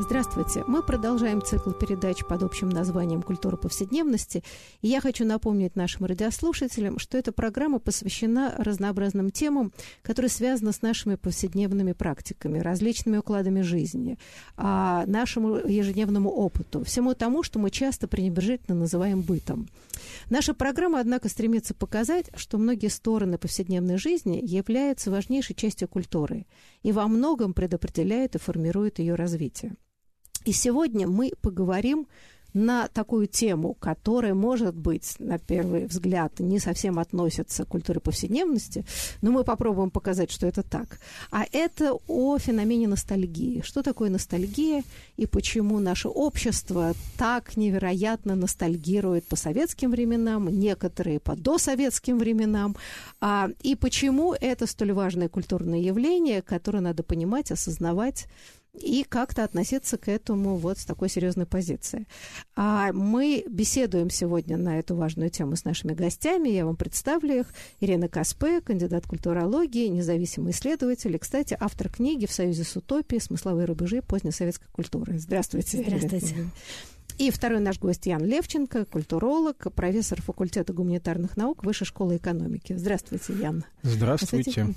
Здравствуйте. Мы продолжаем цикл передач под общим названием «Культура повседневности». И я хочу напомнить нашим радиослушателям, что эта программа посвящена разнообразным темам, которые связаны с нашими повседневными практиками, различными укладами жизни, а, нашему ежедневному опыту, всему тому, что мы часто пренебрежительно называем бытом. Наша программа, однако, стремится показать, что многие стороны повседневной жизни являются важнейшей частью культуры и во многом предопределяют и формируют ее развитие. И сегодня мы поговорим на такую тему, которая, может быть, на первый взгляд, не совсем относится к культуре повседневности, но мы попробуем показать, что это так. А это о феномене ностальгии. Что такое ностальгия и почему наше общество так невероятно ностальгирует по советским временам, некоторые по досоветским временам, а, и почему это столь важное культурное явление, которое надо понимать, осознавать, и как-то относиться к этому вот с такой серьезной позиции. А мы беседуем сегодня на эту важную тему с нашими гостями. Я вам представлю их. Ирина Каспе, кандидат культурологии, независимый исследователь и, кстати, автор книги «В союзе с утопией. Смысловые рубежи позднесоветской культуры». Здравствуйте. Здравствуйте. Ирина. И второй наш гость Ян Левченко, культуролог, профессор факультета гуманитарных наук Высшей школы экономики. Здравствуйте, Ян. Здравствуйте.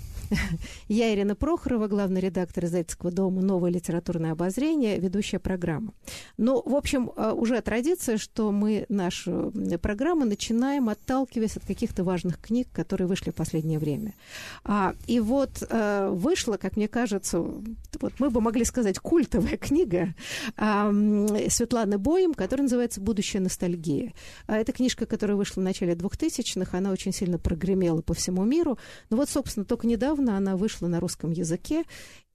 Я Ирина Прохорова, главный редактор издательского дома «Новое литературное обозрение», ведущая программа. Ну, в общем, э, уже традиция, что мы нашу программу начинаем, отталкиваясь от каких-то важных книг, которые вышли в последнее время. А, и вот э, вышла, как мне кажется, вот мы бы могли сказать, культовая книга Светланы Боем фильм, который называется «Будущая ностальгия». А это книжка, которая вышла в начале 2000-х, она очень сильно прогремела по всему миру. Но вот, собственно, только недавно она вышла на русском языке,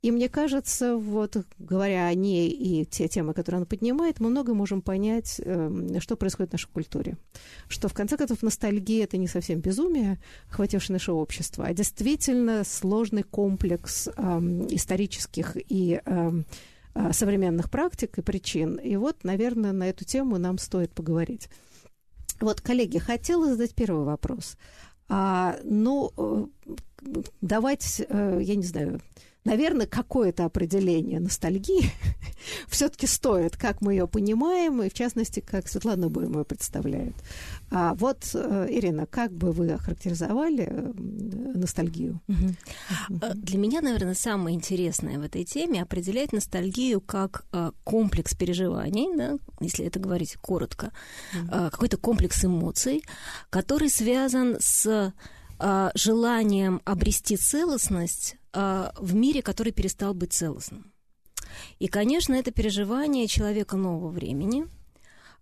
и мне кажется, вот говоря о ней и те темы, которые она поднимает, мы много можем понять, эм, что происходит в нашей культуре. Что, в конце концов, ностальгия – это не совсем безумие, охватившее наше общество, а действительно сложный комплекс эм, исторических и а, современных практик и причин. И вот, наверное, на эту тему нам стоит поговорить. Вот, коллеги, хотела задать первый вопрос. А, ну, э, давать, э, я не знаю, наверное, какое-то определение ностальгии все-таки стоит, как мы ее понимаем, и в частности, как Светлана Бойм ее представляет. А вот, э, Ирина, как бы вы охарактеризовали э, ностальгию? Угу. Для меня, наверное, самое интересное в этой теме определять ностальгию как комплекс переживаний, да, если это говорить коротко, угу. какой-то комплекс эмоций, который связан с желанием обрести целостность а, в мире, который перестал быть целостным. И, конечно, это переживание человека нового времени,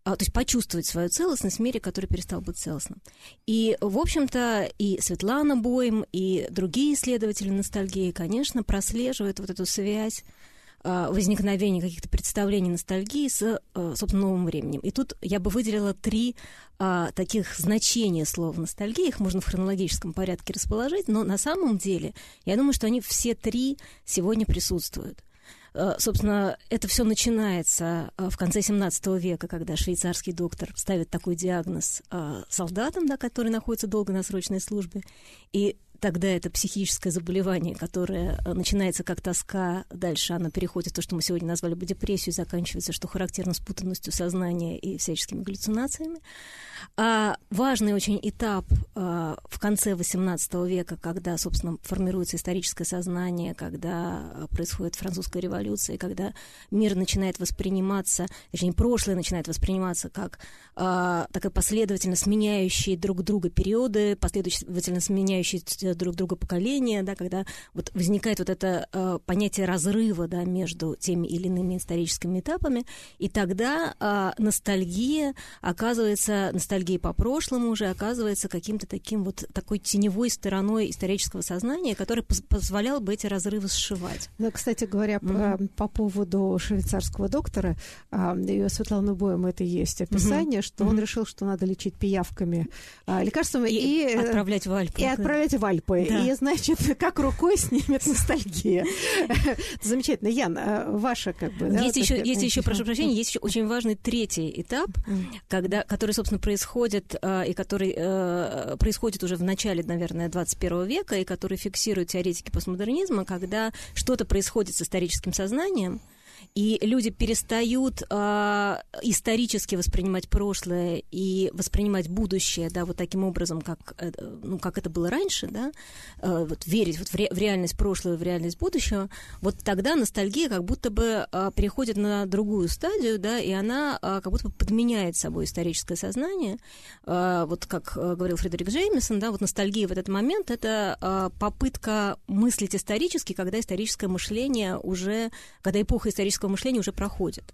а, то есть почувствовать свою целостность в мире, который перестал быть целостным. И, в общем-то, и Светлана Боем, и другие исследователи ностальгии, конечно, прослеживают вот эту связь возникновения каких-то представлений ностальгии с, собственно, новым временем. И тут я бы выделила три а, таких значения слова ностальгия, их можно в хронологическом порядке расположить, но на самом деле я думаю, что они все три сегодня присутствуют. Собственно, это все начинается в конце 17 века, когда швейцарский доктор ставит такой диагноз солдатам, да, которые находятся долго на срочной службе, и тогда это психическое заболевание, которое начинается как тоска, дальше оно переходит в то, что мы сегодня назвали бы депрессию, заканчивается, что характерно спутанностью сознания и всяческими галлюцинациями. А важный очень этап а, в конце XVIII века, когда, собственно, формируется историческое сознание, когда происходит французская революция, когда мир начинает восприниматься, точнее, прошлое начинает восприниматься как а, такая последовательно сменяющие друг друга периоды, последовательно сменяющиеся окружают друг друга поколения, да, когда вот возникает вот это э, понятие разрыва да, между теми или иными историческими этапами, и тогда э, ностальгия оказывается, ностальгия по прошлому уже оказывается каким-то таким вот такой теневой стороной исторического сознания, который позволял бы эти разрывы сшивать. Да, кстати говоря, mm-hmm. по, по поводу швейцарского доктора, а, ее Светлана Боем это есть описание, mm-hmm. что mm-hmm. он решил, что надо лечить пиявками а, лекарствами и, и э, отправлять в Альпы. И отправлять в Альпы. Да. И, значит, как рукой снимет ностальгия. Замечательно. Ян, а, ваша как бы... Есть еще, есть еще, прошу прощения, есть еще очень важный третий этап, когда, который, собственно, происходит, и который э, происходит уже в начале, наверное, 21 века, и который фиксируют теоретики постмодернизма, когда что-то происходит с историческим сознанием, и люди перестают э, исторически воспринимать прошлое и воспринимать будущее, да, вот таким образом, как, э, ну, как это было раньше, да, э, вот верить вот в, ре, в реальность прошлого, в реальность будущего, вот тогда ностальгия как будто бы э, переходит на другую стадию, да, и она э, как будто бы подменяет собой историческое сознание. Э, вот как э, говорил Фредерик Джеймисон, да, вот ностальгия в этот момент это э, попытка мыслить исторически, когда историческое мышление уже, когда эпоха исторического критического мышления уже проходит.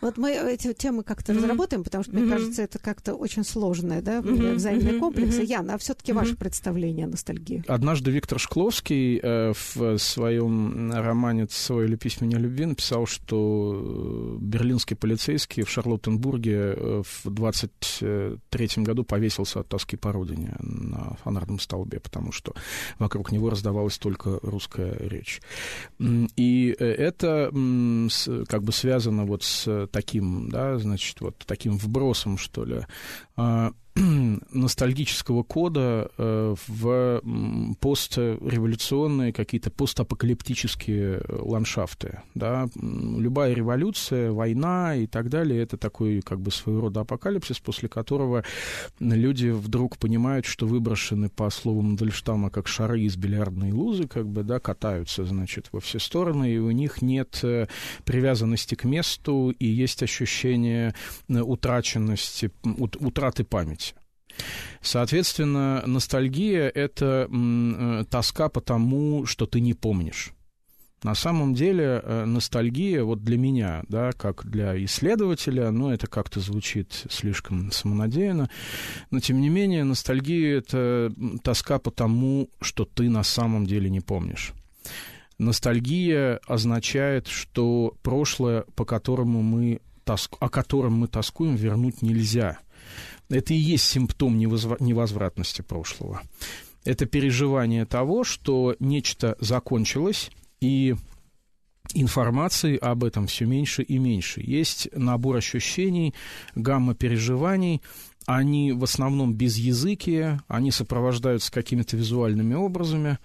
Вот мы эти темы как-то mm-hmm. разработаем, потому что, мне mm-hmm. кажется, это как-то очень сложное, да, mm-hmm. взаимные mm-hmm. комплексы. Яна, а все-таки mm-hmm. ваше представление о ностальгии? Однажды Виктор Шкловский э, в своем романе «Целое или письма не любви» написал, что э, берлинский полицейский в Шарлоттенбурге э, в 23 году повесился от тоски по родине на фонарном столбе, потому что вокруг него раздавалась только русская речь. И это как бы связано вот с таким, да, значит, вот таким вбросом, что ли, а, ностальгического кода э, в постреволюционные какие-то постапокалиптические ландшафты. Да? Любая революция, война и так далее — это такой как бы своего рода апокалипсис, после которого люди вдруг понимают, что выброшены, по слову Мандельштама, как шары из бильярдной лузы, как бы, да, катаются, значит, во все стороны, и у них нет э, привязанности к месту, и есть ощущение э, утраченности, утраты памяти. Соответственно, ностальгия — это э, тоска по тому, что ты не помнишь. На самом деле э, ностальгия вот для меня, да, как для исследователя, ну, это как-то звучит слишком самонадеянно, но тем не менее ностальгия — это тоска по тому, что ты на самом деле не помнишь. Ностальгия означает, что прошлое, по которому мы тоск... о котором мы тоскуем, вернуть нельзя — это и есть симптом невозвратности прошлого. Это переживание того, что нечто закончилось, и информации об этом все меньше и меньше. Есть набор ощущений, гамма переживаний, они в основном безязыкие, они сопровождаются какими-то визуальными образами.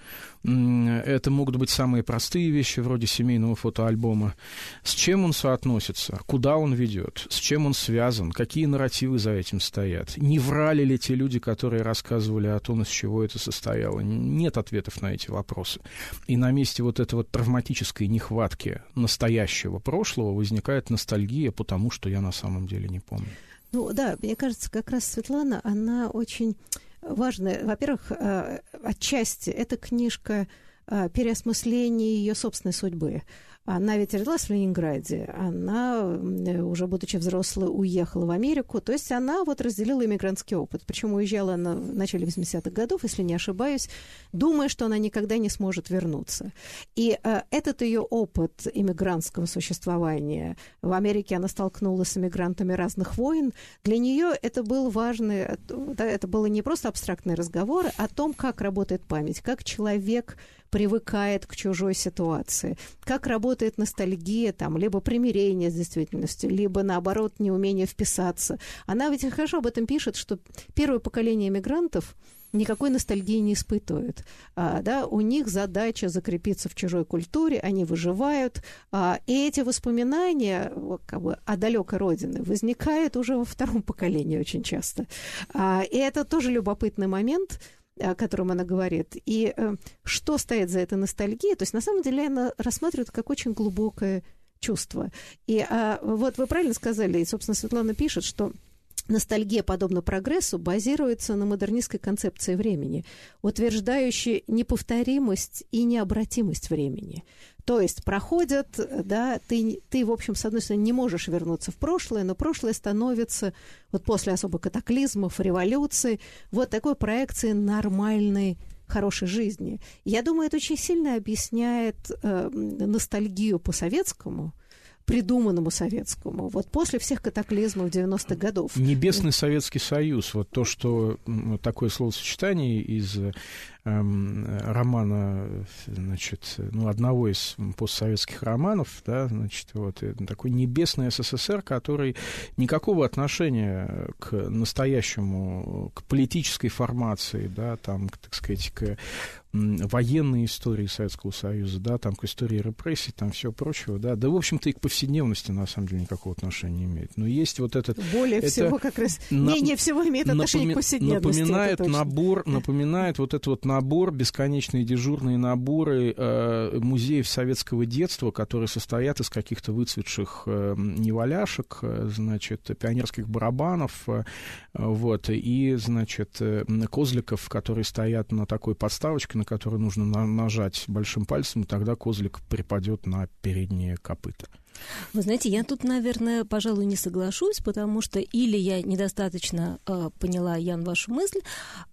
Это могут быть самые простые вещи, вроде семейного фотоальбома. С чем он соотносится, куда он ведет, с чем он связан, какие нарративы за этим стоят. Не врали ли те люди, которые рассказывали о том, из чего это состояло? Нет ответов на эти вопросы. И на месте вот этой вот травматической нехватки настоящего прошлого возникает ностальгия по тому, что я на самом деле не помню. Ну да, мне кажется, как раз Светлана, она очень важная. Во-первых, э, отчасти эта книжка э, переосмысление ее собственной судьбы. Она ведь родилась в Ленинграде, она, уже будучи взрослой, уехала в Америку, то есть она вот разделила иммигрантский опыт. Причем уезжала она в начале 80-х годов, если не ошибаюсь, думая, что она никогда не сможет вернуться. И э, этот ее опыт иммигрантского существования, в Америке она столкнулась с иммигрантами разных войн, для нее это был важный, это было не просто абстрактный разговор о том, как работает память, как человек привыкает к чужой ситуации, как работает ностальгия, там, либо примирение с действительностью, либо, наоборот, неумение вписаться. Она ведь хорошо об этом пишет, что первое поколение мигрантов никакой ностальгии не испытывают. А, да, у них задача закрепиться в чужой культуре, они выживают, а, и эти воспоминания как бы, о далекой родине возникают уже во втором поколении очень часто. А, и это тоже любопытный момент – о котором она говорит, и э, что стоит за этой ностальгией, то есть на самом деле она рассматривает как очень глубокое чувство. И а, вот вы правильно сказали, и, собственно, Светлана пишет, что Ностальгия, подобно прогрессу, базируется на модернистской концепции времени, утверждающей неповторимость и необратимость времени. То есть проходят, да, ты, ты, в общем, с одной стороны, не можешь вернуться в прошлое, но прошлое становится, вот после особо катаклизмов, революции, вот такой проекцией нормальной хорошей жизни. Я думаю, это очень сильно объясняет э, ностальгию по советскому, придуманному советскому, вот после всех катаклизмов 90-х годов. Небесный Советский Союз, вот то, что такое словосочетание из романа, значит, ну, одного из постсоветских романов, да, значит, вот, такой небесный СССР, который никакого отношения к настоящему, к политической формации, да, там, так сказать, к военной истории Советского Союза, да, там к истории репрессий, там все прочего, да, да, в общем-то, и к повседневности, на самом деле, никакого отношения не имеет. Но есть вот этот... Более это всего, как раз, на... менее всего имеет отношение напоми... к повседневности. Напоминает набор, напоминает вот это вот набор, бесконечные дежурные наборы э, музеев советского детства, которые состоят из каких-то выцветших э, неваляшек, э, значит, пионерских барабанов, э, вот, и, значит, э, козликов, которые стоят на такой подставочке, на которую нужно на нажать большим пальцем, и тогда козлик припадет на передние копыта. Вы знаете, я тут, наверное, пожалуй, не соглашусь, потому что или я недостаточно э, поняла, Ян, вашу мысль,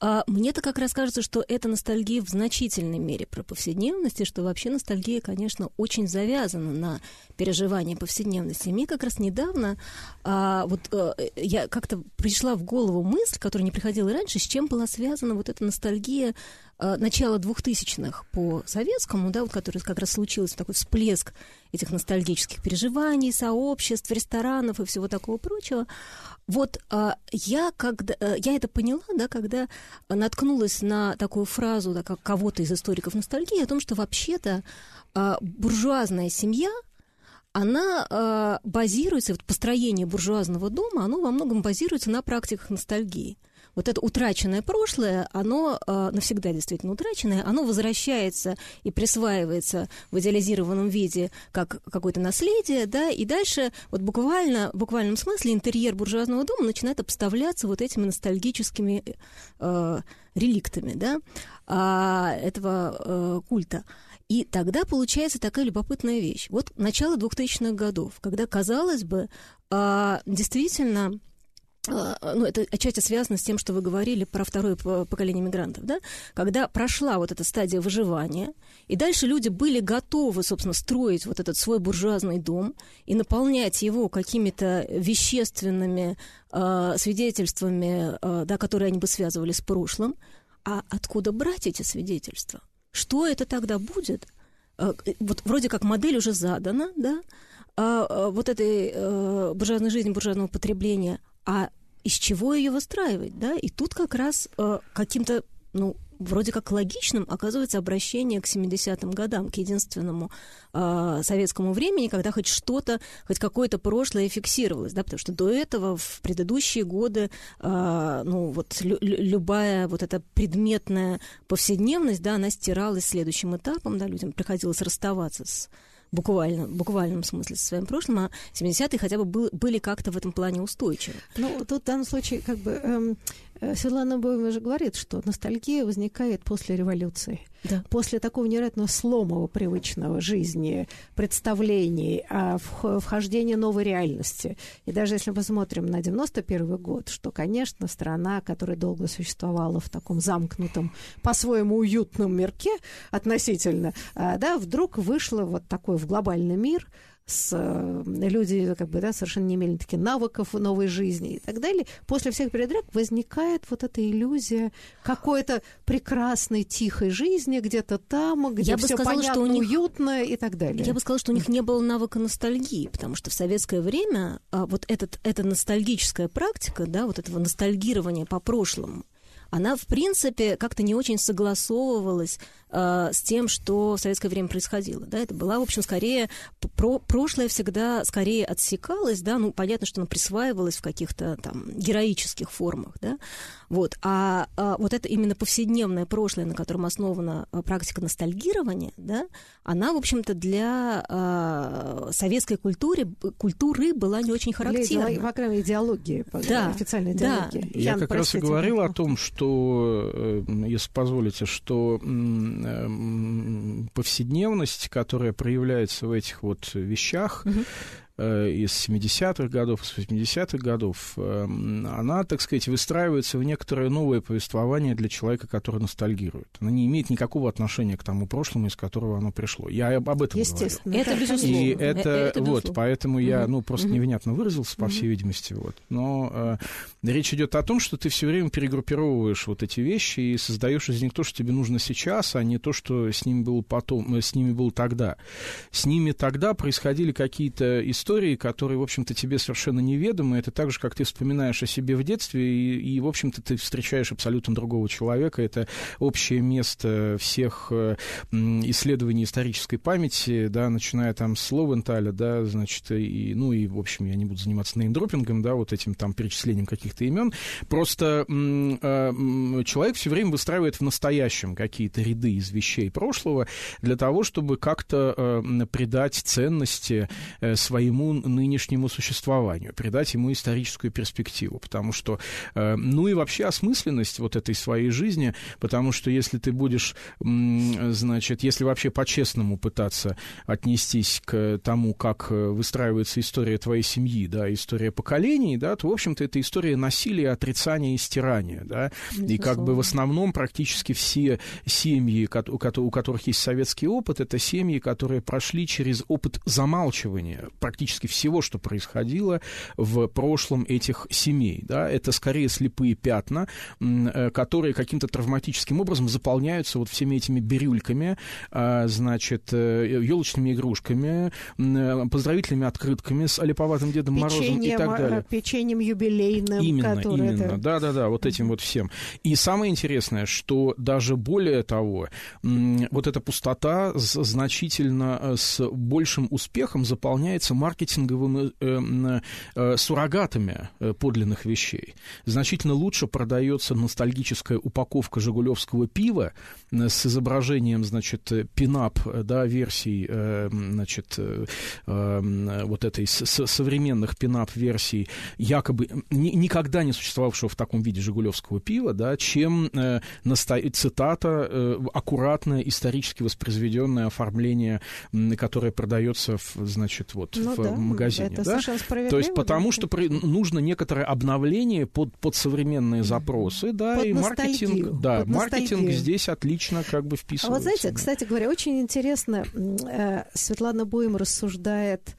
а мне-то как раз кажется, что это ностальгия в значительной мере про повседневность, и что вообще ностальгия, конечно, очень завязана на переживание повседневности. И мне как раз недавно а, вот а, я как-то пришла в голову мысль, которая не приходила раньше, с чем была связана вот эта ностальгия начала двухтысячных по советскому, да, вот который как раз случился такой всплеск этих ностальгических переживаний, сообществ, ресторанов и всего такого прочего. Вот а, я, когда, а, я это поняла, да, когда наткнулась на такую фразу, да, как кого-то из историков ностальгии, о том, что вообще-то буржуазная семья она э, базируется, вот построение буржуазного дома, оно во многом базируется на практиках ностальгии вот это утраченное прошлое, оно э, навсегда действительно утраченное, оно возвращается и присваивается в идеализированном виде как какое-то наследие, да, и дальше вот буквально, в буквальном смысле интерьер буржуазного дома начинает обставляться вот этими ностальгическими э, реликтами, да, э, этого э, культа. И тогда получается такая любопытная вещь. Вот начало 2000-х годов, когда, казалось бы, э, действительно а, ну, это отчасти связано с тем, что вы говорили про второе поколение мигрантов, да, когда прошла вот эта стадия выживания, и дальше люди были готовы, собственно, строить вот этот свой буржуазный дом и наполнять его какими-то вещественными э, свидетельствами, э, да, которые они бы связывали с прошлым. А откуда брать эти свидетельства? Что это тогда будет? Э, вот вроде как модель уже задана, да, а, вот этой э, буржуазной жизни, буржуазного потребления – а из чего ее выстраивать, да? И тут как раз э, каким-то, ну, вроде как логичным оказывается обращение к 70-м годам, к единственному э, советскому времени, когда хоть что-то, хоть какое-то прошлое фиксировалось, да, потому что до этого в предыдущие годы, э, ну, вот лю- любая вот эта предметная повседневность, да, она стиралась следующим этапом, да, людям приходилось расставаться с буквально, буквальном смысле со своим прошлым, а 70-е хотя бы был, были как-то в этом плане устойчивы. Ну, тут в данном случае как бы эм, Светлана Боева же говорит, что ностальгия возникает после революции. Да. После такого невероятно сломого привычного жизни, представлений, а вхождения новой реальности. И даже если мы посмотрим на 91 год, что, конечно, страна, которая долго существовала в таком замкнутом, по-своему уютном мирке относительно, а, да, вдруг вышла вот такой в глобальный мир – с, э, люди как бы, да, совершенно не имели таких навыков новой жизни и так далее. После всех передряг возникает вот эта иллюзия какой-то прекрасной, тихой жизни где-то там, где все понятно, что у них, уютно и так далее. Я бы сказала, что у них не было навыка ностальгии, потому что в советское время а, вот этот, эта ностальгическая практика, да, вот этого ностальгирования по прошлому, она, в принципе, как-то не очень согласовывалась э, с тем, что в советское время происходило. Да? Это была, в общем, скорее... Про, прошлое всегда скорее отсекалось, да, ну, понятно, что оно присваивалось в каких-то там героических формах, да, вот. А, а вот это именно повседневное прошлое, на котором основана а, практика ностальгирования, да, она, в общем-то, для а, советской культуры, культуры была не очень характерна. Для, крайней мере, идеологии, да, официальной идеологии. Да. Я Ян, как раз и говорил о том, что, э, если позволите, что повседневность, которая проявляется в этих вот вещах, угу из 70-х годов, из 80-х годов, эм, она, так сказать, выстраивается в некоторое новое повествование для человека, который ностальгирует. Она не имеет никакого отношения к тому прошлому, из которого оно пришло. Я об этом Естественно. говорю. Это безусловно. И это, это вот, поэтому я, ну, просто невнятно выразился, по всей видимости, вот. Но э, речь идет о том, что ты все время перегруппировываешь вот эти вещи и создаешь из них то, что тебе нужно сейчас, а не то, что с ними было потом, э, с ними было тогда. С ними тогда происходили какие-то истории, истории, которые, в общем-то, тебе совершенно неведомы. Это так же, как ты вспоминаешь о себе в детстве, и, и в общем-то, ты встречаешь абсолютно другого человека. Это общее место всех э, исследований исторической памяти, да, начиная там с Ловенталя, да, значит, и, ну, и, в общем, я не буду заниматься неймдропингом, да, вот этим там перечислением каких-то имен. Просто э, человек все время выстраивает в настоящем какие-то ряды из вещей прошлого для того, чтобы как-то э, придать ценности своим своему нынешнему существованию, придать ему историческую перспективу, потому что, э, ну и вообще осмысленность вот этой своей жизни, потому что если ты будешь, значит, если вообще по-честному пытаться отнестись к тому, как э, выстраивается история твоей семьи, да, история поколений, да, то, в общем-то, это история насилия, отрицания и стирания, да, и как бы в основном практически все семьи, у которых есть советский опыт, это семьи, которые прошли через опыт замалчивания практически практически всего, что происходило в прошлом этих семей. Да? Это скорее слепые пятна, э, которые каким-то травматическим образом заполняются вот всеми этими бирюльками, а, значит, елочными э, игрушками, э, поздравительными открытками с олиповатым Дедом Морозом и так далее. Печеньем юбилейным. Именно, именно. Да-да-да, вот этим вот всем. И самое интересное, что даже более того, вот эта пустота значительно с большим успехом заполняется маркетингом маркетинговыми э, э, суррогатами э, подлинных вещей. Значительно лучше продается ностальгическая упаковка жигулевского пива с изображением, значит, пинап, да, версий, э, значит, э, э, вот этой современных пинап-версий, якобы ни, никогда не существовавшего в таком виде жигулевского пива, да, чем цитата, аккуратное исторически воспроизведенное оформление, которое продается, в, значит, вот ну, в да, магазине. Это да? То есть потому что при, нужно некоторое обновление под, под современные запросы, да, под и маркетинг, да, под маркетинг здесь отлично как бы вписывается. А вот знаете, да. кстати говоря, очень интересно, э, Светлана Буем рассуждает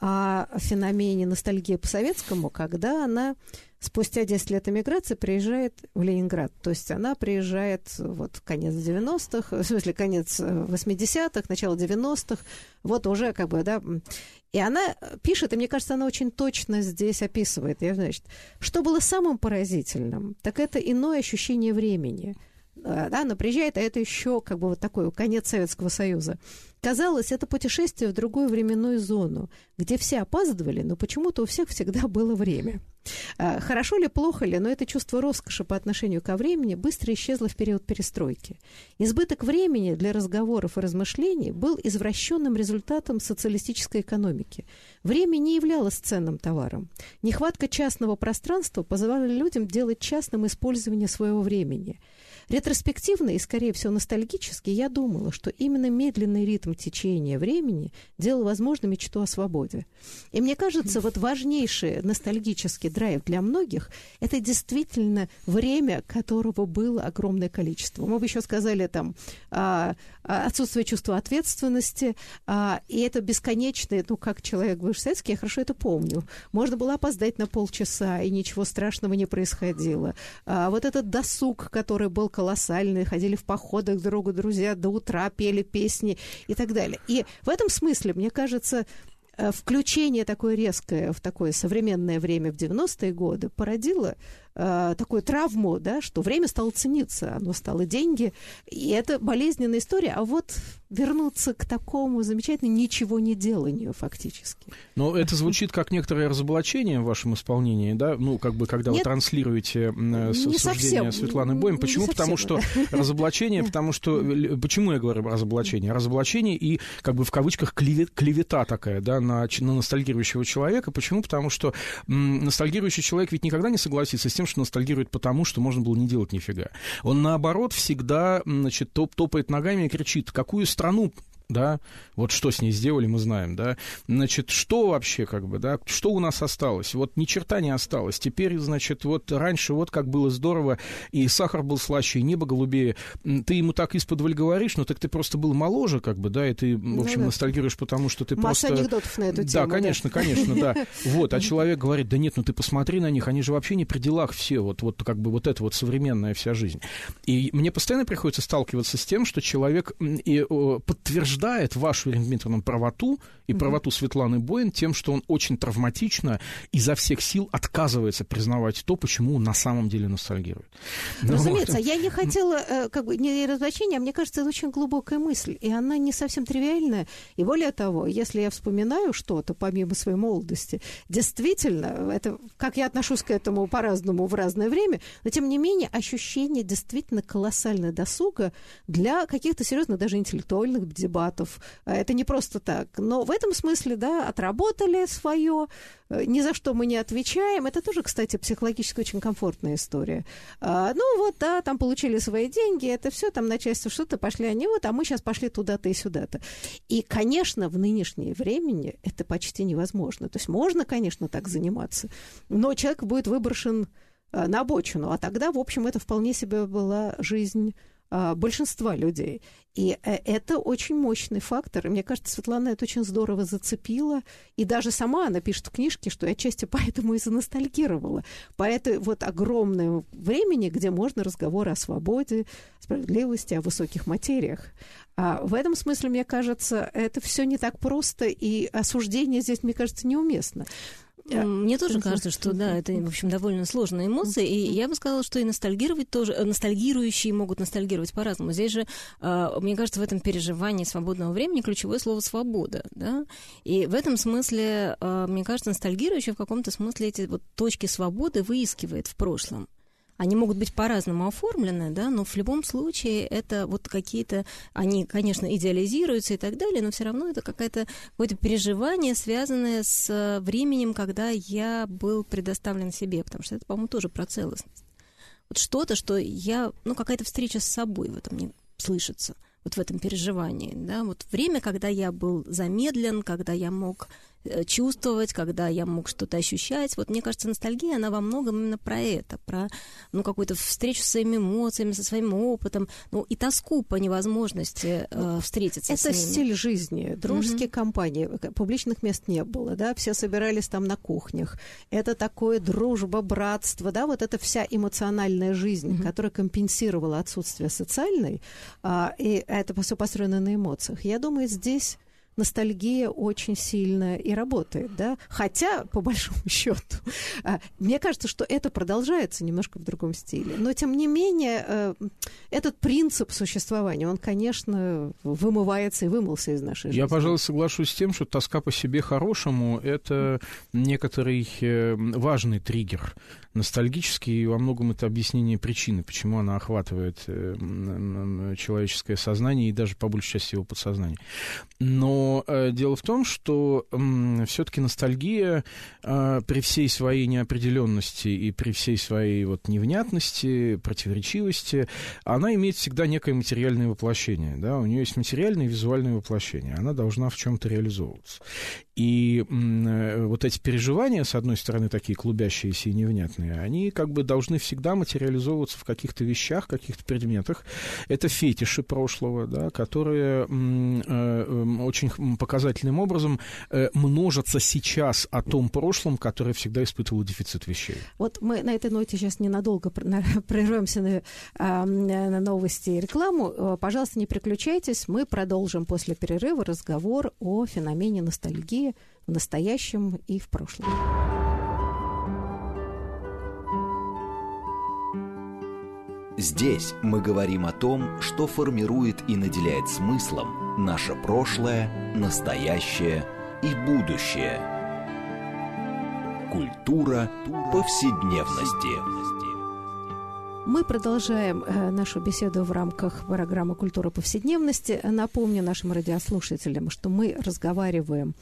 о феномене ностальгии по советскому, когда она спустя 10 лет эмиграции приезжает в Ленинград. То есть она приезжает вот конец 90-х, в смысле конец 80-х, начало 90-х, вот уже как бы, да. И она пишет, и мне кажется, она очень точно здесь описывает. Я, значит, что было самым поразительным, так это иное ощущение времени – Э, да, она приезжает, а это еще как бы вот такой конец Советского Союза. Казалось, это путешествие в другую временную зону, где все опаздывали, но почему-то у всех всегда было время. Э, хорошо ли, плохо ли, но это чувство роскоши по отношению ко времени быстро исчезло в период перестройки. Избыток времени для разговоров и размышлений был извращенным результатом социалистической экономики. Время не являлось ценным товаром. Нехватка частного пространства позволяла людям делать частным использование своего времени – Ретроспективно и, скорее всего, ностальгически я думала, что именно медленный ритм течения времени делал возможным мечту о свободе. И мне кажется, вот важнейший ностальгический драйв для многих – это действительно время, которого было огромное количество. Мы бы еще сказали там а, а, отсутствие чувства ответственности, а, и это бесконечное, ну, как человек бывший советский, я хорошо это помню. Можно было опоздать на полчаса, и ничего страшного не происходило. Вот этот досуг, который был колоссальные, ходили в походах друг друзья до утра, пели песни и так далее. И в этом смысле, мне кажется, э, включение такое резкое в такое современное время в 90-е годы породило э, такую травму, да, что время стало цениться, оно стало деньги, и это болезненная история. А вот вернуться к такому замечательному ничего не деланию фактически. Но это звучит как некоторое разоблачение в вашем исполнении, да? Ну, как бы, когда Нет, вы транслируете э, суждение совсем, Светланы Боем. Почему? Потому что разоблачение, потому что... Почему я говорю разоблачение? Разоблачение и, как бы, в кавычках, клевета такая, да, на, на ностальгирующего человека. Почему? Потому что ностальгирующий человек ведь никогда не согласится с тем, что ностальгирует потому, что можно было не делать нифига. Он, наоборот, всегда, значит, топ топает ногами и кричит, какую страну да, вот что с ней сделали, мы знаем, да, значит, что вообще, как бы, да, что у нас осталось, вот ни черта не осталось, теперь, значит, вот раньше вот как было здорово, и сахар был слаще, и небо голубее, ты ему так из-под говоришь, но так ты просто был моложе, как бы, да, и ты, в ну общем, ну, да. ностальгируешь, потому что ты Масса просто... анекдотов на эту тему. Да, конечно, да. конечно, да, вот, а человек говорит, да нет, ну ты посмотри на них, они же вообще не при делах все, вот, вот как бы вот это вот современная вся жизнь. И мне постоянно приходится сталкиваться с тем, что человек и подтверждает подтверждает вашу, Ирина Дмитриевна, правоту и mm-hmm. правоту Светланы Боин тем, что он очень травматично изо всех сил отказывается признавать то, почему он на самом деле ностальгирует. Ну, Разумеется, я не хотела, э, как бы, не развлечения, а мне кажется, это очень глубокая мысль, и она не совсем тривиальная. И более того, если я вспоминаю что-то, помимо своей молодости, действительно, это, как я отношусь к этому по-разному в разное время, но, тем не менее, ощущение действительно колоссального досуга для каких-то серьезных, даже интеллектуальных дебатов, дебатов. Э, это не просто так. Но в этом смысле, да, отработали свое, э, ни за что мы не отвечаем. Это тоже, кстати, психологически очень комфортная история. А, ну вот, да, там получили свои деньги, это все, там начальство что-то, пошли они вот, а мы сейчас пошли туда-то и сюда-то. И, конечно, в нынешнее времени это почти невозможно. То есть можно, конечно, так заниматься, но человек будет выброшен э, на обочину, а тогда, в общем, это вполне себе была жизнь а, большинства людей. И э, это очень мощный фактор. И мне кажется, Светлана это очень здорово зацепила. И даже сама она пишет в книжке, что я отчасти поэтому и заностальгировала. По этой вот огромному времени, где можно разговоры о свободе, справедливости, о высоких материях. А в этом смысле, мне кажется, это все не так просто, и осуждение здесь, мне кажется, неуместно. Мне тоже кажется, что да, это, в общем, довольно сложные эмоции, и я бы сказала, что и ностальгировать тоже, э, ностальгирующие могут ностальгировать по-разному. Здесь же, а, мне кажется, в этом переживании свободного времени ключевое слово «свобода», да, и в этом смысле, мне кажется, ностальгирующий в каком-то смысле эти вот точки свободы выискивает в прошлом. Они могут быть по-разному оформлены, да, но в любом случае это вот какие-то, они, конечно, идеализируются и так далее, но все равно это какое-то какое-то переживание, связанное с временем, когда я был предоставлен себе, потому что это, по-моему, тоже про целостность. Вот что-то, что я, ну, какая-то встреча с собой в этом не слышится, вот в этом переживании, да, вот время, когда я был замедлен, когда я мог Э, чувствовать, когда я мог что-то ощущать. Вот мне кажется, ностальгия, она во многом именно про это, про ну, какую-то встречу со своими эмоциями, со своим опытом, ну и тоску по невозможности э, встретиться это с ними. Стиль жизни, дружеские mm-hmm. компании, публичных мест не было, да, все собирались там на кухнях. Это такое дружба, братство, да, вот это вся эмоциональная жизнь, mm-hmm. которая компенсировала отсутствие социальной, а, и это все построено на эмоциях. Я думаю, здесь ностальгия очень сильно и работает, да, хотя, по большому счету, а, мне кажется, что это продолжается немножко в другом стиле, но, тем не менее, э, этот принцип существования, он, конечно, вымывается и вымылся из нашей жизни. Я, пожалуй, соглашусь с тем, что тоска по себе хорошему – это некоторый э, важный триггер ностальгический, и во многом это объяснение причины, почему она охватывает э, человеческое сознание и даже по большей части его подсознание. Но э, дело в том, что все-таки ностальгия э, при всей своей неопределенности и при всей своей вот невнятности, противоречивости, она имеет всегда некое материальное воплощение. Да? У нее есть материальное и визуальное воплощение. Она должна в чем-то реализовываться. И вот эти переживания, с одной стороны, такие клубящиеся и невнятные, они как бы должны всегда материализовываться в каких-то вещах, каких-то предметах. Это фетиши прошлого, да, которые э, очень показательным образом э, множатся сейчас о том прошлом, которое всегда испытывало дефицит вещей. Вот мы на этой ноте сейчас ненадолго прервемся на, на новости и рекламу. Пожалуйста, не переключайтесь. Мы продолжим после перерыва разговор о феномене ностальгии в настоящем и в прошлом. Здесь мы говорим о том, что формирует и наделяет смыслом наше прошлое, настоящее и будущее. Культура повседневности. Мы продолжаем э, нашу беседу в рамках программы «Культура повседневности». Напомню нашим радиослушателям, что мы разговариваем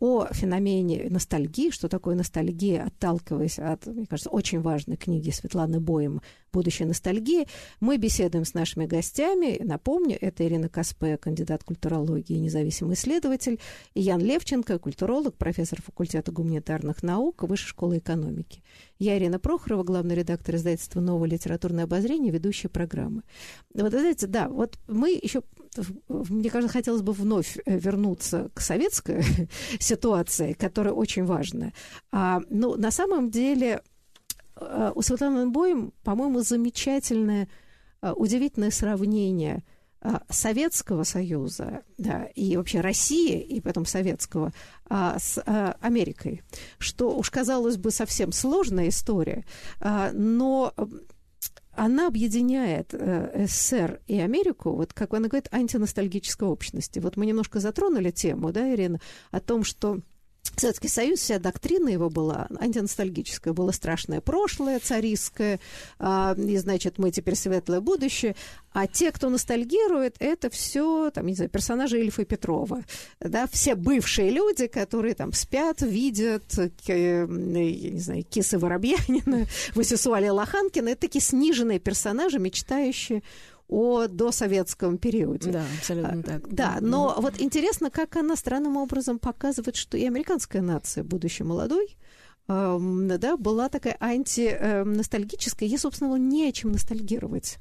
о феномене ностальгии, что такое ностальгия, отталкиваясь от, мне кажется, очень важной книги Светланы Боем «Будущее ностальгии». Мы беседуем с нашими гостями. Напомню, это Ирина Каспе, кандидат культурологии независимый исследователь, и Ян Левченко, культуролог, профессор факультета гуманитарных наук Высшей школы экономики. Я Ирина Прохорова, главный редактор издательства «Новое литературное обозрение», ведущая программы. Вот, знаете, да, вот мы еще мне кажется, хотелось бы вновь э, вернуться к советской ситуации, которая очень важна. А, ну, на самом деле, э, у Светланы Боем, по-моему, замечательное, э, удивительное сравнение Советского Союза да, и вообще России, и потом Советского, а, с Америкой, что уж казалось бы совсем сложная история, а, но она объединяет СССР и Америку, вот как она говорит, антиностальгической общности. Вот мы немножко затронули тему, да, Ирина, о том, что Советский Союз, вся доктрина его была антиностальгическая. Было страшное прошлое царистское, а, и, значит, мы теперь светлое будущее. А те, кто ностальгирует, это все, там, не знаю, персонажи Ильфа и Петрова. Да, все бывшие люди, которые там спят, видят, я не знаю, Кисы Воробьянина, Васисуали Лоханкина. Это такие сниженные персонажи, мечтающие о досоветском периоде. Да, абсолютно так. Да, но mm-hmm. вот интересно, как она странным образом показывает, что и американская нация, будучи молодой, да, была такая антиностальгическая. Ей, собственно, не о чем ностальгировать.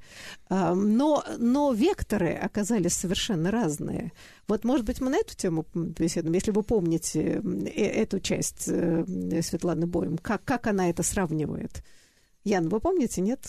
Но, но векторы оказались совершенно разные. Вот, может быть, мы на эту тему беседуем, если вы помните э, эту часть э, Светланы Боем, как, как она это сравнивает. Ян, вы помните, нет?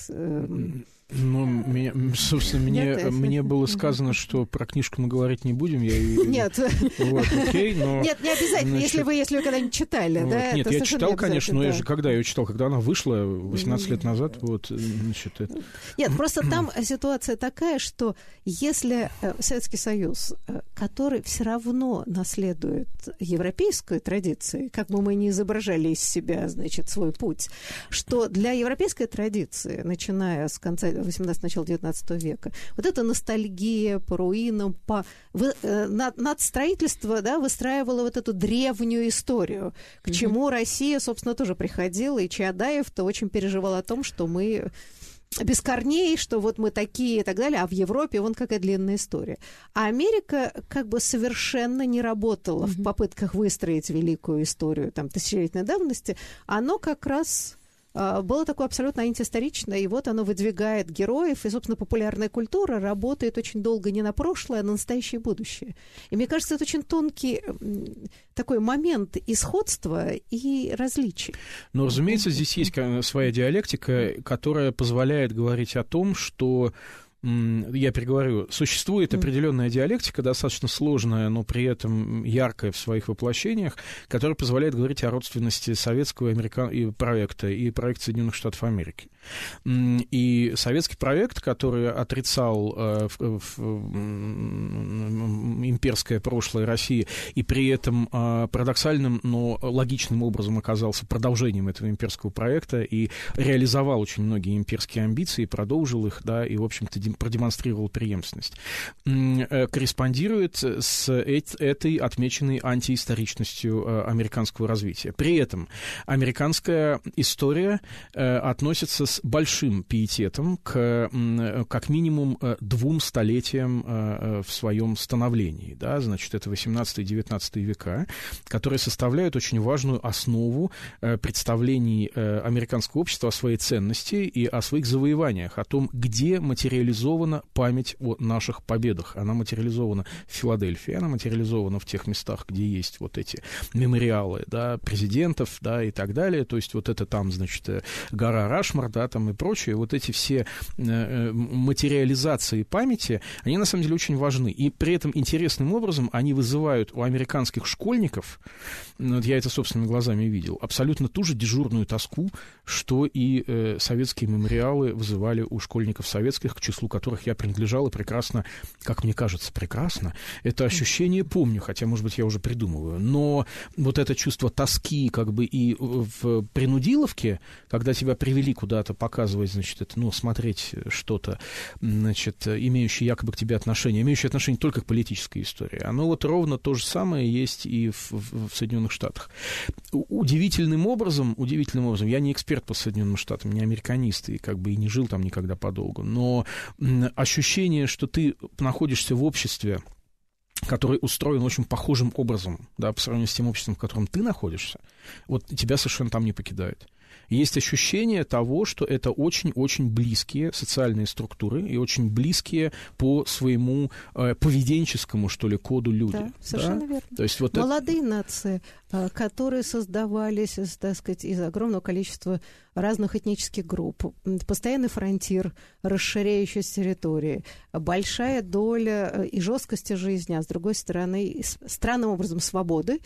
Ну, меня, собственно, мне, Нет, мне было сказано, что про книжку мы говорить не будем. Я ее... Нет. Вот, окей, но... Нет, не обязательно, значит... если вы, если вы когда-нибудь читали, вот. да? Нет, я читал, конечно, но да. я же когда ее читал, когда она вышла 18 лет назад, вот, значит, это... Нет, просто там ситуация такая, что если э, Советский Союз, э, который все равно наследует европейскую традицию, как бы мы ни изображали из себя, значит, свой путь, что для европейской традиции, начиная с конца 18 начала 19 века. Вот эта ностальгия по руинам, по... Вы, э, над, над строительство да, выстраивало вот эту древнюю историю, к mm-hmm. чему Россия, собственно, тоже приходила, и Чаадаев-то очень переживал о том, что мы без корней, что вот мы такие и так далее, а в Европе вон какая длинная история. А Америка как бы совершенно не работала mm-hmm. в попытках выстроить великую историю там тысячелетней давности. Оно как раз было такое абсолютно антиисторичное, и вот оно выдвигает героев, и, собственно, популярная культура работает очень долго не на прошлое, а на настоящее будущее. И мне кажется, это очень тонкий такой момент исходства и различий. Но, разумеется, здесь есть своя диалектика, которая позволяет говорить о том, что я переговорю, существует определенная диалектика, достаточно сложная, но при этом яркая в своих воплощениях, которая позволяет говорить о родственности советского и американ... и проекта и проекта Соединенных Штатов Америки. И советский проект, который отрицал э, в, в, имперское прошлое России и при этом э, парадоксальным, но логичным образом оказался продолжением этого имперского проекта и реализовал очень многие имперские амбиции, продолжил их, да, и, в общем-то, продемонстрировал преемственность, э, корреспондирует с этой отмеченной антиисторичностью э, американского развития. При этом американская история э, относится с большим пиететом к как минимум двум столетиям в своем становлении. Да? Значит, это 18 и 19 века, которые составляют очень важную основу представлений американского общества о своей ценности и о своих завоеваниях, о том, где материализована память о наших победах. Она материализована в Филадельфии, она материализована в тех местах, где есть вот эти мемориалы, да, президентов, да, и так далее. То есть вот это там, значит, э, гора Рашмар, да, там и прочее, вот эти все э, материализации памяти, они на самом деле очень важны. И при этом интересным образом они вызывают у американских школьников, ну, вот я это собственными глазами видел, абсолютно ту же дежурную тоску, что и э, советские мемориалы вызывали у школьников советских, к числу которых я принадлежал, и прекрасно, как мне кажется, прекрасно, это ощущение помню, хотя, может быть, я уже придумываю, но вот это чувство тоски как бы и в принудиловке, когда тебя привели куда-то показывать, значит, это, ну, смотреть что-то, значит, имеющее якобы к тебе отношение, имеющее отношение только к политической истории, оно вот ровно то же самое есть и в, в, в Соединенных Штатах. Удивительным образом, удивительным образом, я не эксперт по Соединенным Штатам, не американист, и как бы и не жил там никогда подолгу, но ощущение, что ты находишься в обществе, который устроен очень похожим образом, да, по сравнению с тем обществом, в котором ты находишься, вот тебя совершенно там не покидает есть ощущение того, что это очень-очень близкие социальные структуры и очень близкие по своему э, поведенческому, что ли, коду люди. Да, совершенно да? верно. То есть вот Молодые это... нации, э, которые создавались, так сказать, из огромного количества разных этнических групп, постоянный фронтир, расширяющаяся территории, большая доля э, и жесткости жизни, а с другой стороны, странным образом свободы,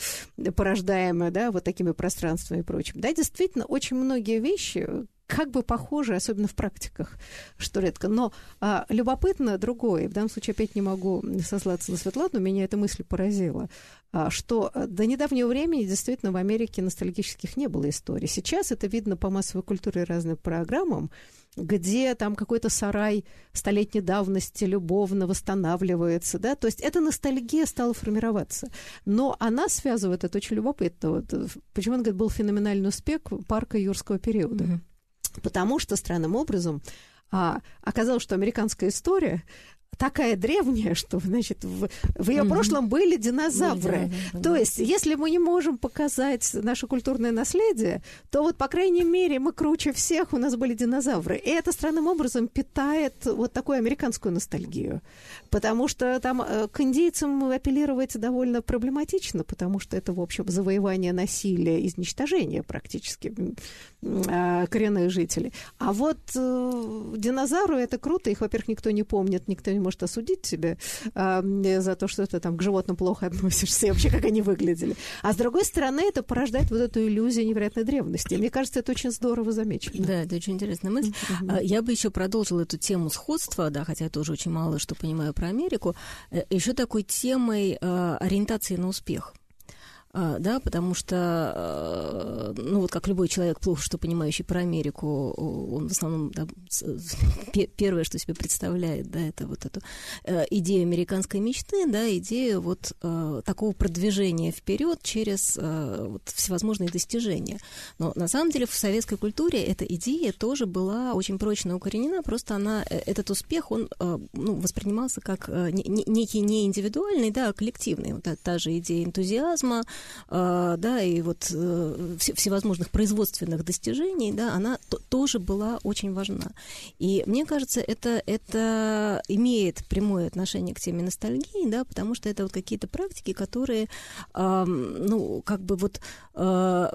порождаемая да, вот такими пространствами и прочим. Да, действительно, очень многие вещи, как бы похожи, особенно в практиках, что редко. Но а, любопытно другое, в данном случае опять не могу сослаться на Светлану, меня эта мысль поразила, а, что э, до недавнего времени действительно в Америке ностальгических не было историй. Сейчас это видно по массовой культуре и разным программам, где там какой-то сарай столетней давности любовно восстанавливается, да, то есть эта ностальгия стала формироваться. Но она связывает, это очень любопытно, вот, э, почему, он говорит, был феноменальный успех парка юрского периода. Mm-hmm. Потому что странным образом а, оказалось, что американская история такая древняя, что, значит, в, в ее mm-hmm. прошлом были динозавры. Mm-hmm. То есть, если мы не можем показать наше культурное наследие, то вот, по крайней мере, мы круче всех, у нас были динозавры. И это странным образом питает вот такую американскую ностальгию. Потому что там э, к индейцам апеллировать довольно проблематично, потому что это, в общем, завоевание насилия, изничтожение практически а, коренных жителей. А вот э, динозавры это круто, их, во-первых, никто не помнит, никто не может осудить тебя э, за то, что ты там к животным плохо относишься, и вообще как они выглядели. А с другой стороны, это порождает вот эту иллюзию невероятной древности. Мне кажется, это очень здорово замечено. Да, это очень интересная мысль. Mm-hmm. Я бы еще продолжила эту тему сходства, да, хотя я тоже очень мало что понимаю про Америку, э, еще такой темой э, ориентации на успех. А, да, потому что, э, ну вот как любой человек, плохо что понимающий про Америку, он в основном да, первое, что себе представляет, да, это вот эту э, идею американской мечты, да, идею вот э, такого продвижения вперед через вот всевозможные достижения. Но на самом деле в советской культуре эта идея тоже была очень прочно укоренена, просто она, этот успех, он ну, воспринимался как некий не индивидуальный, да, а коллективный. Вот та же идея энтузиазма, да, и вот э, всевозможных производственных достижений, да, она тоже была очень важна. И мне кажется, это, это имеет прямое отношение к теме ностальгии, да, потому что это вот какие-то практики, которые, ну, как бы вот а,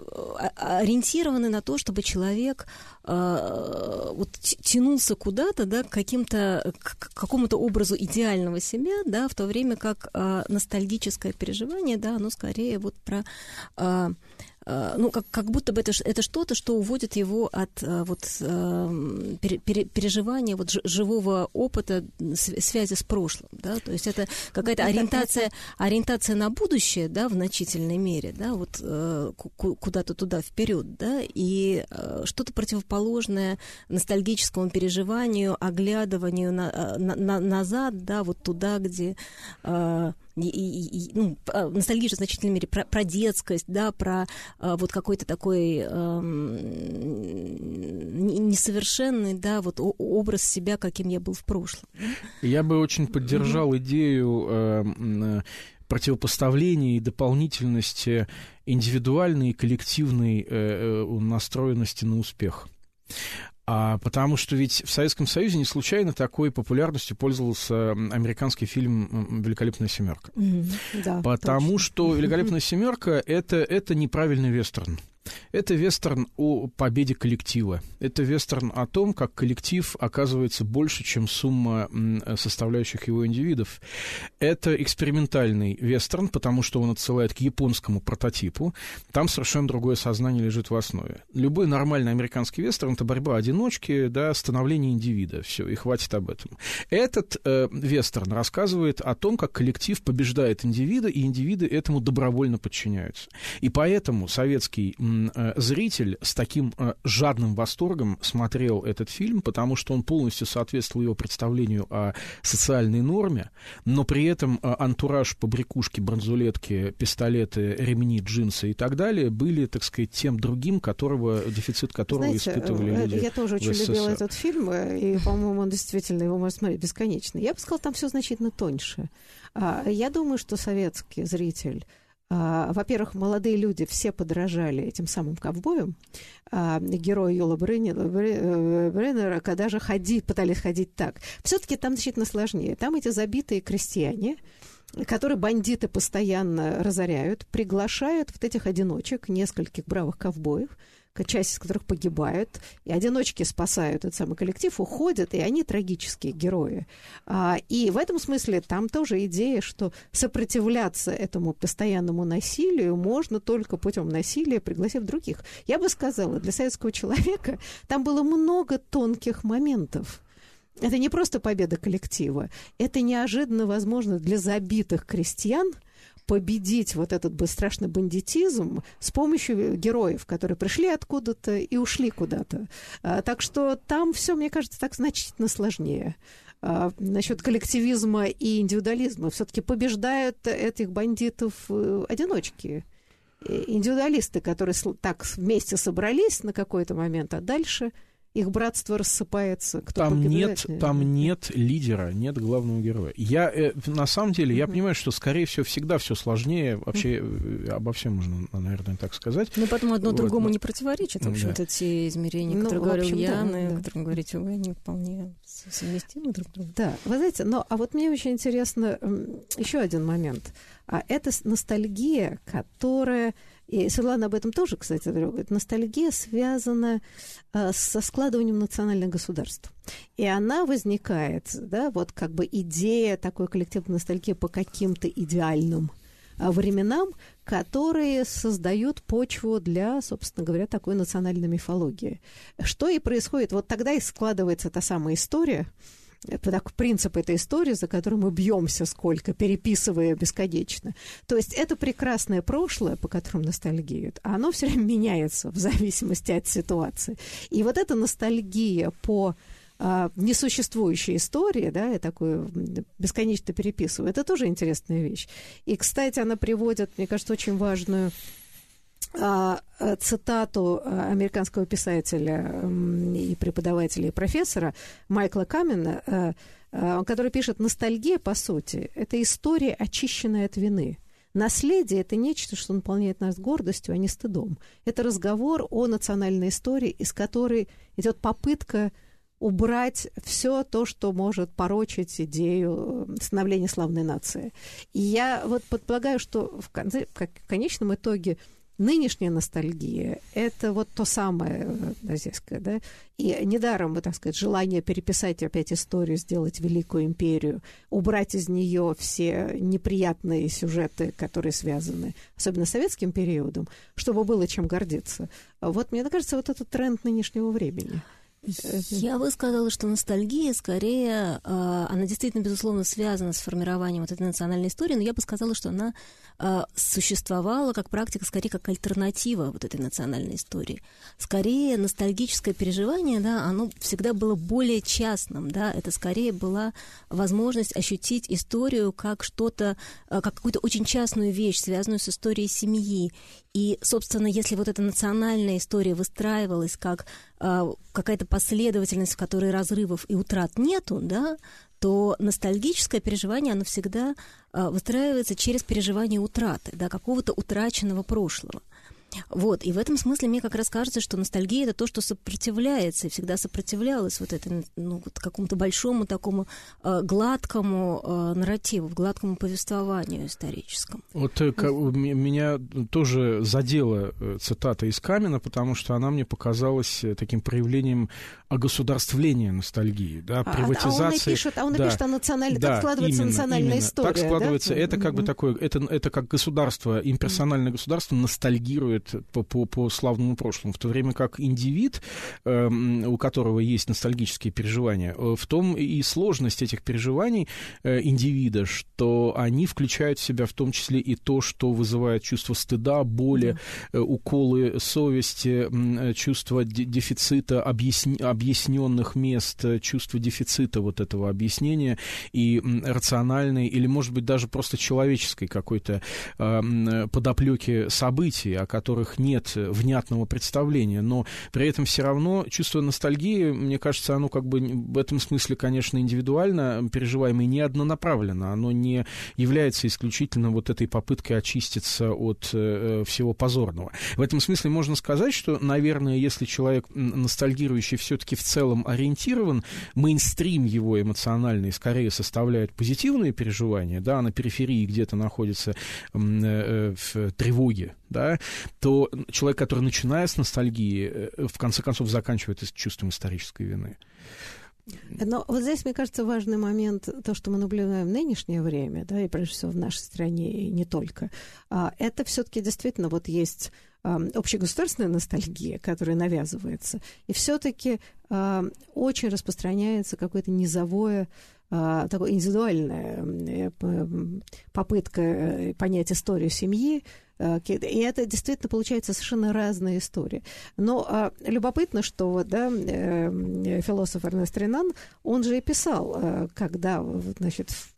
ориентированы на то, чтобы человек а, вот тянулся куда-то, да, к каким-то, к какому-то образу идеального себя, да, в то время как ностальгическое переживание, да, оно скорее вот про а, ну, как, как будто бы это, это что-то, что уводит его от а, вот, пере, пере, переживания вот, живого опыта, связи с прошлым. Да? То есть это какая-то ориентация, ориентация на будущее да, в значительной мере, да, вот э, куда-то туда вперед, да, и э, что-то противоположное ностальгическому переживанию, оглядыванию на, на, на, назад, да, вот туда, где и, и, и, ну, ностальгия в значительной мере про, про детскость, да, про вот какой-то такой а, несовершенный, да, вот образ себя, каким я был в прошлом. Я бы очень поддержал идею э, противопоставления и дополнительности индивидуальной и коллективной э, э настроенности на успех. А, потому что ведь в Советском Союзе не случайно такой популярностью пользовался американский фильм «Великолепная семерка». Mm-hmm. Да, потому точно. что «Великолепная семерка» это, это неправильный вестерн. Это вестерн о победе коллектива. Это вестерн о том, как коллектив оказывается больше, чем сумма составляющих его индивидов. Это экспериментальный вестерн, потому что он отсылает к японскому прототипу. Там совершенно другое сознание лежит в основе. Любой нормальный американский вестерн — это борьба одиночки, да, становление индивида. Все, и хватит об этом. Этот э, вестерн рассказывает о том, как коллектив побеждает индивида, и индивиды этому добровольно подчиняются. И поэтому советский зритель с таким э, жадным восторгом смотрел этот фильм, потому что он полностью соответствовал его представлению о социальной норме, но при этом э, антураж, побрякушки, бронзулетки, пистолеты, ремни, джинсы и так далее были, так сказать, тем другим, которого, дефицит которого Знаете, испытывали люди Я тоже очень любила этот фильм, и, по-моему, он действительно, его можно смотреть бесконечно. Я бы сказала, там все значительно тоньше. А, я думаю, что советский зритель во-первых, молодые люди все подражали этим самым ковбоям. А, герой Юла э, Бреннера, когда же ходи, пытались ходить так. Все-таки там значительно сложнее. Там эти забитые крестьяне, которые бандиты постоянно разоряют, приглашают вот этих одиночек, нескольких бравых ковбоев, часть из которых погибают, и одиночки спасают этот самый коллектив, уходят, и они трагические герои. А, и в этом смысле там тоже идея, что сопротивляться этому постоянному насилию можно только путем насилия, пригласив других. Я бы сказала, для советского человека там было много тонких моментов. Это не просто победа коллектива, это неожиданно возможно для забитых крестьян – победить вот этот бы страшный бандитизм с помощью героев, которые пришли откуда-то и ушли куда-то. А, так что там все, мне кажется, так значительно сложнее. А, насчет коллективизма и индивидуализма. Все-таки побеждают этих бандитов э, одиночки индивидуалисты, которые так вместе собрались на какой-то момент, а дальше их братство рассыпается. Кто там нет, там нет лидера, нет главного героя. Я э, на самом деле я понимаю, что скорее всего всегда все сложнее. Вообще э, обо всем можно, наверное, так сказать. Но потом одно вот. другому не противоречит. В общем-то, да. те измерения, ну, которые говорил я, да, да. которые говорите вы, они вполне совместимы друг с другом. Да, вы знаете, но а вот мне очень интересно еще один момент. А это ностальгия, которая и Светлана об этом тоже, кстати, говорит. Ностальгия связана э, со складыванием национальных государств. И она возникает, да, вот как бы идея такой коллективной ностальгии по каким-то идеальным э, временам, которые создают почву для, собственно говоря, такой национальной мифологии. Что и происходит, вот тогда и складывается та самая история, это так, принцип этой истории, за которым мы бьемся сколько, переписывая бесконечно. То есть это прекрасное прошлое, по которому ностальгиют, а оно все время меняется в зависимости от ситуации. И вот эта ностальгия по а, несуществующей истории, да, я такую бесконечно переписываю, это тоже интересная вещь. И, кстати, она приводит, мне кажется, очень важную цитату э, американского писателя и преподавателя и профессора Майкла Камена, э, который пишет «Ностальгия, по сути, это история, очищенная от вины». Наследие – это нечто, что наполняет нас гордостью, а не стыдом. Это разговор о национальной истории, из которой идет попытка убрать все то, что может порочить идею становления славной нации. И я вот предполагаю, что в, конце, в конечном итоге – нынешняя ностальгия – это вот то самое наземское, да, и недаром, так сказать, желание переписать опять историю, сделать великую империю, убрать из нее все неприятные сюжеты, которые связаны, особенно с советским периодом, чтобы было чем гордиться. Вот, мне кажется, вот этот тренд нынешнего времени – я бы сказала, что ностальгия скорее, а, она действительно, безусловно, связана с формированием вот этой национальной истории, но я бы сказала, что она а, существовала как практика, скорее как альтернатива вот этой национальной истории. Скорее ностальгическое переживание, да, оно всегда было более частным, да, это скорее была возможность ощутить историю как что-то, а, как какую-то очень частную вещь, связанную с историей семьи. И, собственно, если вот эта национальная история выстраивалась как какая-то последовательность, в которой разрывов и утрат нету, да, то ностальгическое переживание, оно всегда э, выстраивается через переживание утраты, да, какого-то утраченного прошлого. Вот, и в этом смысле мне как раз кажется, что ностальгия это то, что сопротивляется, и всегда сопротивлялось вот это, ну, вот какому-то большому такому э, гладкому э, нарративу, гладкому повествованию историческому. Вот э, меня тоже задела э, цитата из Камена, потому что она мне показалась э, таким проявлением огосударствления ностальгии, да, приватизации. А, а он пишет, а он да, о национальной, да, так складывается именно, национальная именно. история. Так складывается, да? это как бы такое, это, это как государство, имперсональное государство ностальгирует по, по, по славному прошлому, в то время как индивид, э, у которого есть ностальгические переживания, э, в том и сложность этих переживаний э, индивида, что они включают в себя в том числе и то, что вызывает чувство стыда, боли, э, уколы совести, э, чувство дефицита объясни, объясненных мест, э, чувство дефицита вот этого объяснения и рациональной или, может быть, даже просто человеческой какой-то э, подоплеки событий, о которых нет внятного представления, но при этом все равно чувство ностальгии, мне кажется, оно как бы в этом смысле, конечно, индивидуально переживаемо и не однонаправленно, оно не является исключительно вот этой попыткой очиститься от э, всего позорного. В этом смысле можно сказать, что, наверное, если человек ностальгирующий все-таки в целом ориентирован, мейнстрим его эмоциональный скорее составляет позитивные переживания, да, на периферии где-то находится э, э, в тревоге, да, то человек, который, начиная с ностальгии, э, в конце концов заканчивает с чувством исторической вины. Но вот здесь, мне кажется, важный момент, то, что мы наблюдаем в нынешнее время, да, и прежде всего в нашей стране, и не только, а, это все-таки действительно вот есть общегосударственная ностальгия, которая навязывается, и все-таки очень распространяется какое-то низовое а, такое индивидуальная э, попытка э, понять историю семьи, э, и это действительно получается совершенно разная история. Но а, любопытно, что да, философ Эрнест Ренан, он же и писал, когда значит, в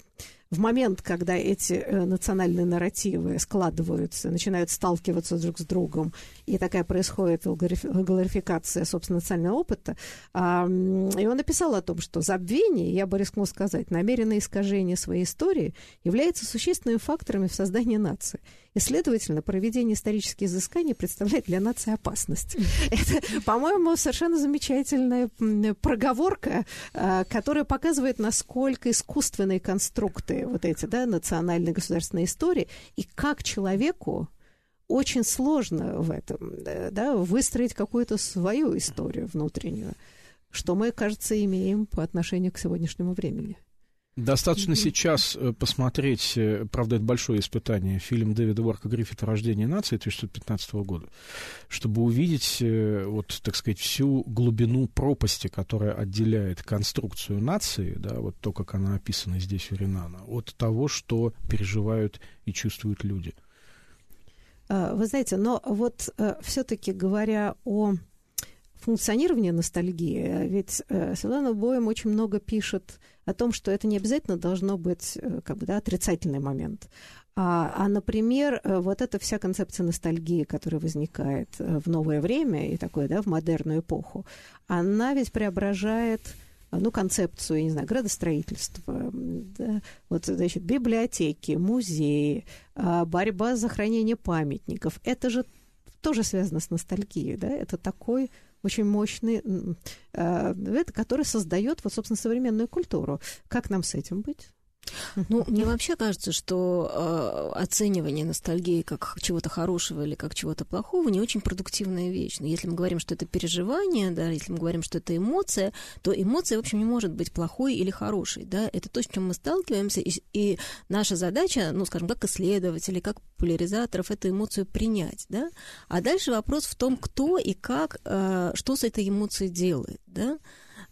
момент, когда эти э, национальные нарративы складываются, начинают сталкиваться друг с другом, и такая происходит глорификация, собственно, национального опыта, и он написал о том, что забвение, я бы рискнул сказать, намеренное искажение своей истории является существенными факторами в создании нации. И, следовательно, проведение исторических изысканий представляет для нации опасность. Это, по-моему, совершенно замечательная проговорка, а, которая показывает, насколько искусственные конструкты вот эти, да, национальные государственные истории, и как человеку очень сложно в этом, да, выстроить какую-то свою историю внутреннюю, что мы, кажется, имеем по отношению к сегодняшнему времени. Достаточно сейчас э, посмотреть, э, правда, это большое испытание, фильм Дэвида Уорка Гриффита «Рождение нации» 1915 года, чтобы увидеть, э, вот, так сказать, всю глубину пропасти, которая отделяет конструкцию нации, да, вот то, как она описана здесь у Ренана, от того, что переживают и чувствуют люди. А, вы знаете, но вот все-таки говоря о функционировании ностальгии, ведь Светлана Боем очень много пишет о том, что это не обязательно должно быть э, как бы, да, отрицательный момент. А, а, например, э, вот эта вся концепция ностальгии, которая возникает э, в новое время и такое, да, в модерную эпоху, она ведь преображает ну, концепцию, я не знаю, градостроительства, да, вот, значит, библиотеки, музеи, а, борьба за хранение памятников. Это же тоже связано с ностальгией, да, это такой очень мощный, э, который создает, вот, собственно, современную культуру. Как нам с этим быть? Ну, мне вообще кажется, что э, оценивание ностальгии как чего-то хорошего или как чего-то плохого не очень продуктивная вещь. Но если мы говорим, что это переживание, да, если мы говорим, что это эмоция, то эмоция, в общем, не может быть плохой или хорошей, да. Это то, с чем мы сталкиваемся, и, и наша задача, ну, скажем, как исследователей, как популяризаторов, эту эмоцию принять, да. А дальше вопрос в том, кто и как, э, что с этой эмоцией делает, да.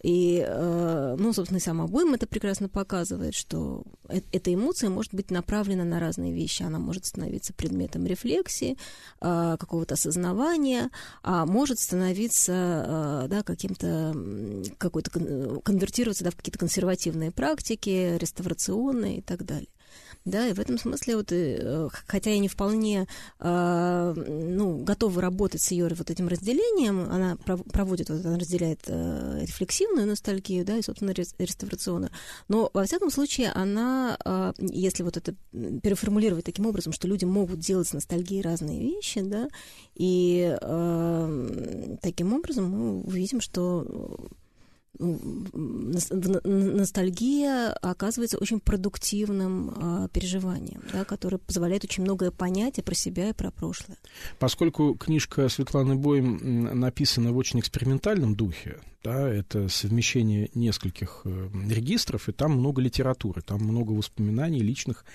И, э, ну, собственно, сам обоим это прекрасно показывает, что э, эта эмоция может быть направлена на разные вещи. Она может становиться предметом рефлексии, э, какого-то осознавания, а может становиться да, каким-то, какой-то конвертироваться да, в какие-то консервативные практики, реставрационные и так далее. Да, и в этом смысле вот, э, хотя я не вполне э, ну, готова работать с ее вот этим разделением, она проводит, вот, она разделяет э, рефлексивную ностальгию, да, и, собственно, реставрационную, но, во всяком случае, она, если вот это переформулировать таким образом, что люди могут делать с ностальгией разные вещи, да, и таким образом мы увидим, что ностальгия оказывается очень продуктивным э, переживанием, да, которое позволяет очень многое понять и про себя, и про прошлое. Поскольку книжка Светланы Боем написана в очень экспериментальном духе, да, это совмещение нескольких э, регистров, и там много литературы, там много воспоминаний личных.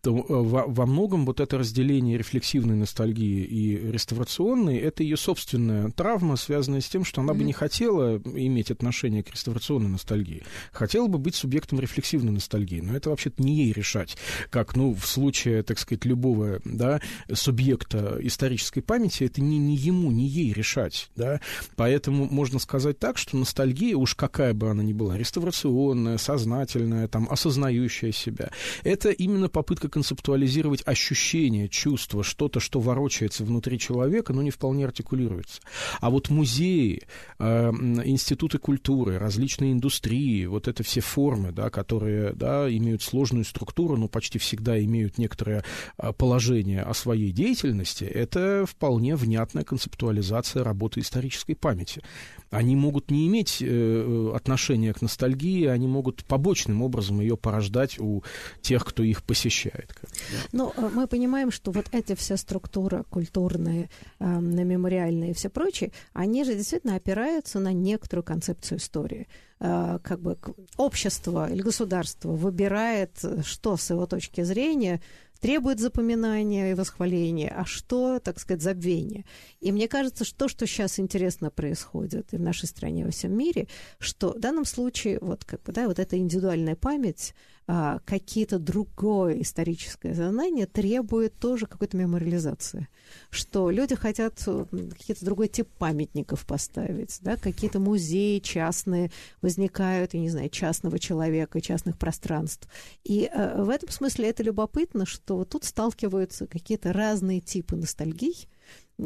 То, э, во, во многом вот это разделение рефлексивной ностальгии и реставрационной, это ее собственная травма, связанная с тем, что она mm-hmm. бы не хотела иметь отношение к реставрационной ностальгии. Хотела бы быть субъектом рефлексивной ностальгии, но это вообще-то не ей решать, как, ну, в случае, так сказать, любого, да, субъекта исторической памяти, это не, не ему, не ей решать, да, поэтому можно сказать так, что ностальгия, уж какая бы она ни была, реставрационная, сознательная, там, осознающая себя, это именно попытка концептуализировать ощущение, чувство, что-то, что ворочается внутри человека, но не вполне артикулируется. А вот музеи, э, институты культуры, различные индустрии, вот это все формы, да, которые да, имеют сложную структуру, но почти всегда имеют некоторое э, положение о своей деятельности, это вполне внятная концептуализация работы исторической памяти они могут не иметь э, отношения к ностальгии, они могут побочным образом ее порождать у тех, кто их посещает. Но ну, э, мы понимаем, что вот эти все структуры культурные, э, мемориальные и все прочее, они же действительно опираются на некоторую концепцию истории э, как бы общество или государство выбирает, что с его точки зрения требует запоминания и восхваления, а что, так сказать, забвения. И мне кажется, что то, что сейчас интересно происходит и в нашей стране, и во всем мире, что в данном случае вот, как бы, да, вот эта индивидуальная память, а, какие-то другое историческое знание требует тоже какой-то мемориализации. Что люди хотят какие-то другой тип памятников поставить, да, какие-то музеи частные возникают, я не знаю, частного человека, частных пространств. И э, в этом смысле это любопытно, что тут сталкиваются какие-то разные типы ностальгий,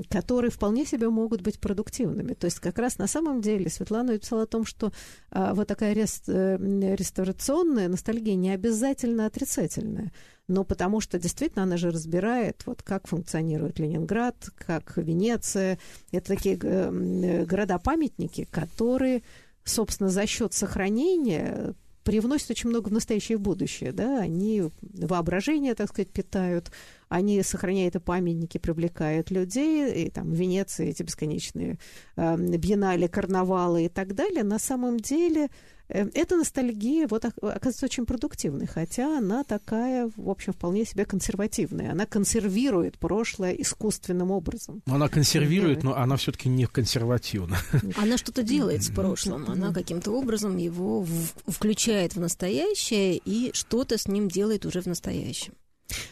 которые вполне себе могут быть продуктивными. То есть как раз на самом деле Светлана написала о том, что а, вот такая рест, э, реставрационная ностальгия не обязательно отрицательная, но потому что действительно она же разбирает, вот как функционирует Ленинград, как Венеция. Это такие э, города-памятники, которые, собственно, за счет сохранения привносят очень много в настоящее и будущее, да, они воображение, так сказать, питают, они сохраняют и памятники, привлекают людей, и там в Венеции эти бесконечные э, биеннале, карнавалы и так далее, на самом деле эта ностальгия вот, оказывается очень продуктивной, хотя она такая, в общем, вполне себе консервативная. Она консервирует прошлое искусственным образом. Она консервирует, но она все-таки не консервативна. Она что-то делает с прошлым. Она каким-то образом его включает в настоящее и что-то с ним делает уже в настоящем.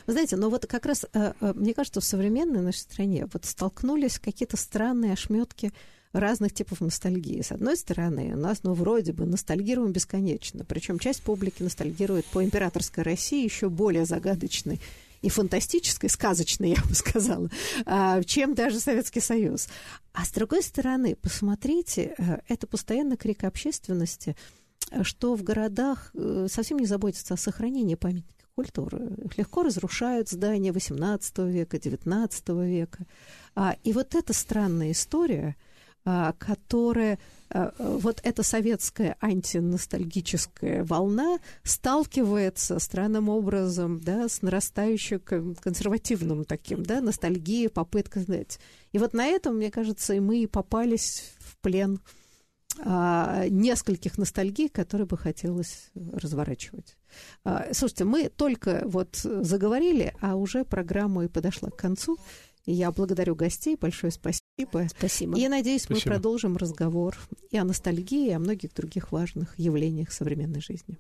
Вы знаете, но вот как раз, э, э, мне кажется, в современной нашей стране вот столкнулись какие-то странные ошметки разных типов ностальгии. С одной стороны, у нас, ну, вроде бы, ностальгируем бесконечно. Причем часть публики ностальгирует по императорской России еще более загадочной и фантастической, сказочной, я бы сказала, а, чем даже Советский Союз. А с другой стороны, посмотрите, э, это постоянно крик общественности, что в городах совсем не заботятся о сохранении памятников культуры. Их легко разрушают здания XVIII века, XIX века. А, и вот эта странная история, которая а, вот эта советская антиностальгическая волна сталкивается странным образом да, с нарастающим консервативным таким, да, ностальгией, попыткой знать. И вот на этом, мне кажется, и мы и попались в плен а, нескольких ностальгий, которые бы хотелось разворачивать. А, слушайте, мы только вот заговорили, а уже программа и подошла к концу. Я благодарю гостей, большое спасибо. Спасибо. И я надеюсь, спасибо. мы продолжим разговор и о ностальгии, и о многих других важных явлениях современной жизни.